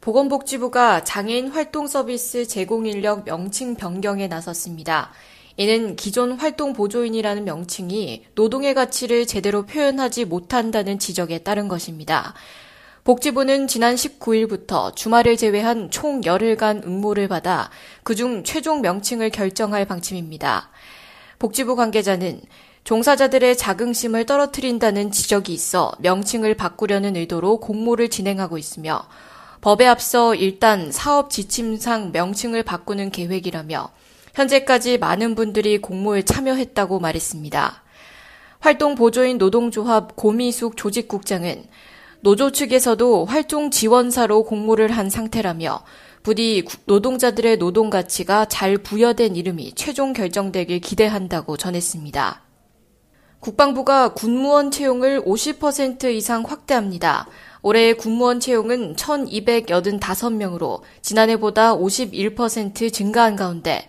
보건복지부가 장애인 활동 서비스 제공 인력 명칭 변경에 나섰습니다. 이는 기존 활동 보조인이라는 명칭이 노동의 가치를 제대로 표현하지 못한다는 지적에 따른 것입니다. 복지부는 지난 19일부터 주말을 제외한 총 열흘간 응모를 받아 그중 최종 명칭을 결정할 방침입니다. 복지부 관계자는 종사자들의 자긍심을 떨어뜨린다는 지적이 있어 명칭을 바꾸려는 의도로 공모를 진행하고 있으며 법에 앞서 일단 사업 지침상 명칭을 바꾸는 계획이라며 현재까지 많은 분들이 공모에 참여했다고 말했습니다. 활동 보조인 노동조합 고미숙 조직국장은 노조 측에서도 활동 지원사로 공모를 한 상태라며 부디 노동자들의 노동 가치가 잘 부여된 이름이 최종 결정되길 기대한다고 전했습니다. 국방부가 군무원 채용을 50% 이상 확대합니다. 올해 군무원 채용은 1,285명으로 지난해보다 51% 증가한 가운데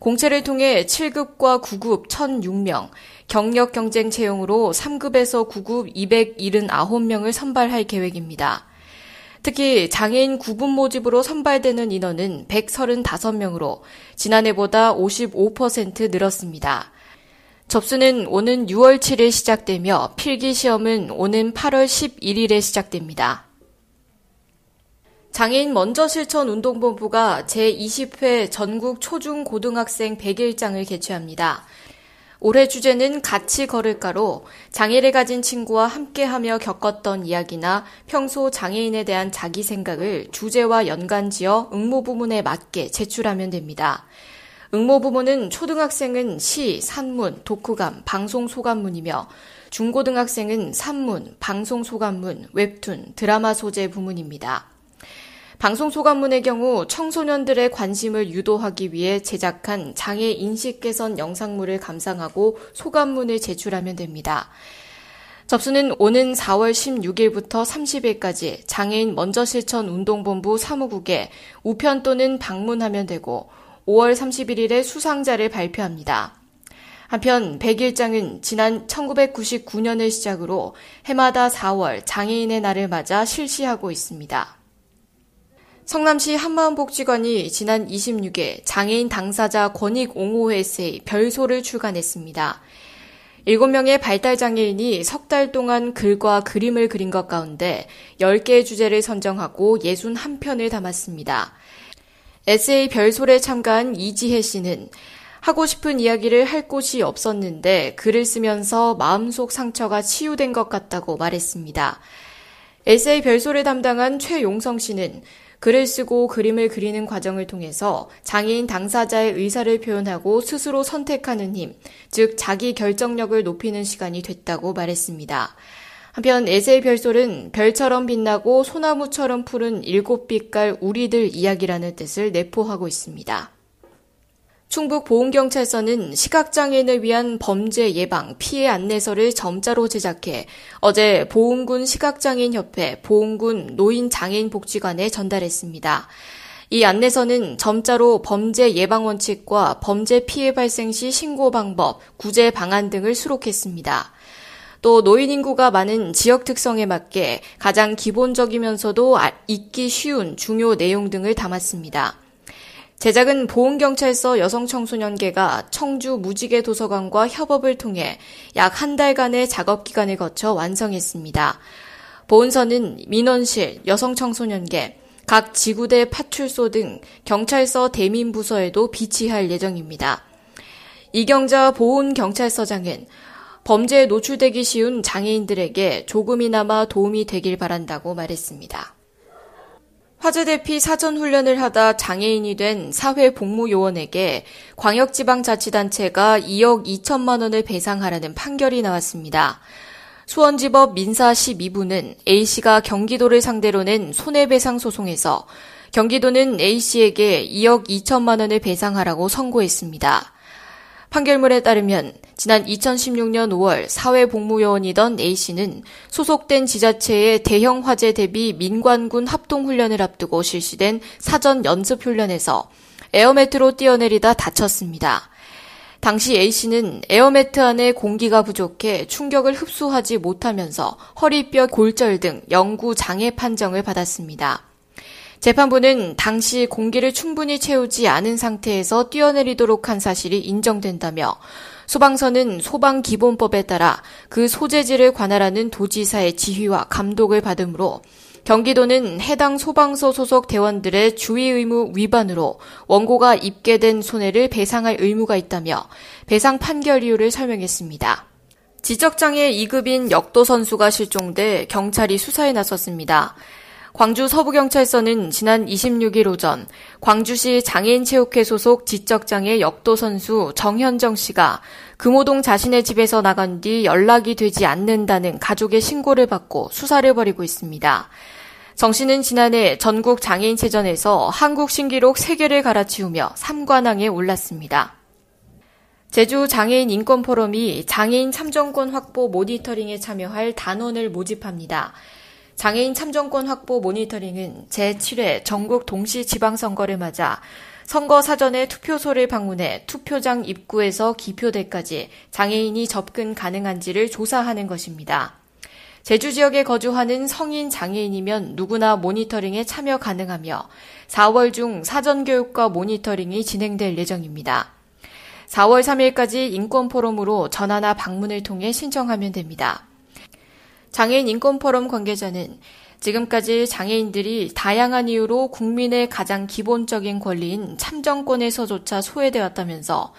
공채를 통해 7급과 9급 1,006명, 경력 경쟁 채용으로 3급에서 9급 279명을 선발할 계획입니다. 특히 장애인 구분 모집으로 선발되는 인원은 135명으로 지난해보다 55% 늘었습니다. 접수는 오는 6월 7일 시작되며 필기 시험은 오는 8월 11일에 시작됩니다. 장애인 먼저 실천 운동본부가 제20회 전국 초중 고등학생 100일장을 개최합니다. 올해 주제는 같이 걸을까로 장애를 가진 친구와 함께하며 겪었던 이야기나 평소 장애인에 대한 자기 생각을 주제와 연관지어 응모 부문에 맞게 제출하면 됩니다. 응모 부문은 초등학생은 시, 산문, 독후감, 방송 소감문이며 중고등학생은 산문, 방송 소감문, 웹툰, 드라마 소재 부문입니다. 방송 소감문의 경우 청소년들의 관심을 유도하기 위해 제작한 장애 인식 개선 영상물을 감상하고 소감문을 제출하면 됩니다. 접수는 오는 4월 16일부터 30일까지 장애인 먼저 실천 운동본부 사무국에 우편 또는 방문하면 되고 5월 31일에 수상자를 발표합니다. 한편 100일장은 지난 1999년을 시작으로 해마다 4월 장애인의 날을 맞아 실시하고 있습니다. 성남시 한마음복지관이 지난 26일 장애인 당사자 권익 옹호 에세이 별소를 출간했습니다. 7명의 발달장애인이 석 달 동안 글과 그림을 그린 것 가운데 10개의 주제를 선정하고 61편을 담았습니다. 에세이 별소에 참가한 이지혜 씨는 하고 싶은 이야기를 할 곳이 없었는데 글을 쓰면서 마음속 상처가 치유된 것 같다고 말했습니다. 에세이 별소를 담당한 최용성 씨는 글을 쓰고 그림을 그리는 과정을 통해서 장애인 당사자의 의사를 표현하고 스스로 선택하는 힘, 즉 자기 결정력을 높이는 시간이 됐다고 말했습니다. 한편 에세이 별솔은 별처럼 빛나고 소나무처럼 푸른 일곱 빛깔 우리들 이야기라는 뜻을 내포하고 있습니다. 충북 보훈경찰서는 시각장애인을 위한 범죄 예방 피해 안내서를 점자로 제작해 어제 보훈군 시각장애인협회 보훈군 노인장애인복지관에 전달했습니다. 이 안내서는 점자로 범죄 예방 원칙과 범죄 피해 발생 시 신고 방법, 구제 방안 등을 수록했습니다. 또 노인 인구가 많은 지역 특성에 맞게 가장 기본적이면서도 아, 읽기 쉬운 중요 내용 등을 담았습니다. 제작은 보훈경찰서 여성청소년계가 청주 무지개 도서관과 협업을 통해 약 한 달간의 작업 기간을 거쳐 완성했습니다. 보훈서는 민원실, 여성청소년계, 각 지구대 파출소 등 경찰서 대민 부서에도 비치할 예정입니다. 이경자 보훈 경찰서장은 범죄에 노출되기 쉬운 장애인들에게 조금이나마 도움이 되길 바란다고 말했습니다. 화재 대피 사전 훈련을 하다 장애인이 된 사회 복무 요원에게 광역지방자치단체가 2억 2천만 원을 배상하라는 판결이 나왔습니다. 수원지법 민사 12부는 A씨가 경기도를 상대로 낸 손해배상 소송에서 경기도는 A씨에게 2억 2천만 원을 배상하라고 선고했습니다. 판결문에 따르면 지난 2016년 5월 사회복무요원이던 A씨는 소속된 지자체의 대형 화재 대비 민관군 합동훈련을 앞두고 실시된 사전 연습훈련에서 에어매트로 뛰어내리다 다쳤습니다. 당시 A씨는 에어매트 안에 공기가 부족해 충격을 흡수하지 못하면서 허리뼈 골절 등 영구 장애 판정을 받았습니다. 재판부는 당시 공기를 충분히 채우지 않은 상태에서 뛰어내리도록 한 사실이 인정된다며 소방서는 소방기본법에 따라 그 소재지를 관할하는 도지사의 지휘와 감독을 받으므로 경기도는 해당 소방서 소속 대원들의 주의 의무 위반으로 원고가 입게 된 손해를 배상할 의무가 있다며 배상 판결 이유를 설명했습니다. 지적장애 2급인 역도 선수가 실종돼 경찰이 수사에 나섰습니다. 광주 서부경찰서는 지난 26일 오전 광주시 장애인체육회 소속 지적장애 역도 선수 정현정 씨가 금호동 자신의 집에서 나간 뒤 연락이 되지 않는다는 가족의 신고를 받고 수사를 벌이고 있습니다. 정 씨는 지난해 전국 장애인체전에서 한국 신기록 3개를 갈아치우며 3관왕에 올랐습니다. 제주 장애인 인권 포럼이 장애인 참정권 확보 모니터링에 참여할 단원을 모집합니다. 장애인 참정권 확보 모니터링은 제7회 전국 동시 지방선거를 맞아 선거 사전에 투표소를 방문해 투표장 입구에서 기표대까지 장애인이 접근 가능한지를 조사하는 것입니다. 제주 지역에 거주하는 성인 장애인이면 누구나 모니터링에 참여 가능하며 4월 중 사전교육과 모니터링이 진행될 예정입니다. 4월 3일까지 인권포럼으로 전화나 방문을 통해 신청하면 됩니다. 장애인 인권포럼 관계자는 지금까지 장애인들이 다양한 이유로 국민의 가장 기본적인 권리인 참정권에서조차 소외되었다면서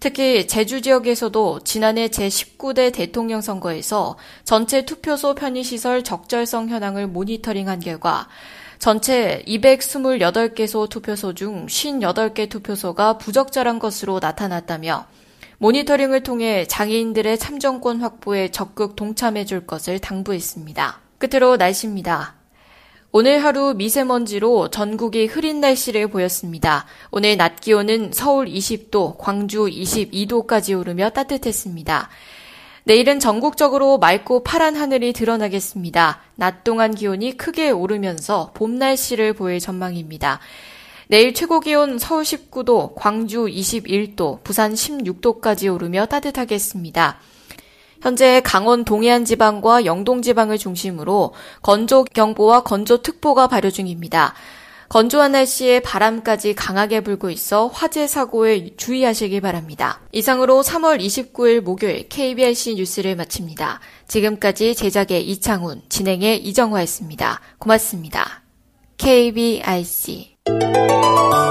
특히 제주 지역에서도 지난해 제19대 대통령 선거에서 전체 투표소 편의시설 적절성 현황을 모니터링한 결과 전체 228개소 투표소 중 58개 투표소가 부적절한 것으로 나타났다며 모니터링을 통해 장애인들의 참정권 확보에 적극 동참해 줄 것을 당부했습니다. 끝으로 날씨입니다. 오늘 하루 미세먼지로 전국이 흐린 날씨를 보였습니다. 오늘 낮 기온은 서울 20도, 광주 22도까지 오르며 따뜻했습니다. 내일은 전국적으로 맑고 파란 하늘이 드러나겠습니다. 낮 동안 기온이 크게 오르면서 봄 날씨를 보일 전망입니다. 내일 최고 기온 서울 19도, 광주 21도, 부산 16도까지 오르며 따뜻하겠습니다. 현재 강원 동해안 지방과 영동 지방을 중심으로 건조 경보와 건조 특보가 발효 중입니다. 건조한 날씨에 바람까지 강하게 불고 있어 화재 사고에 주의하시기 바랍니다. 이상으로 3월 29일 목요일 KBRC 뉴스를 마칩니다. 지금까지 제작의 이창훈, 진행의 이정화였습니다. 고맙습니다. KBRC you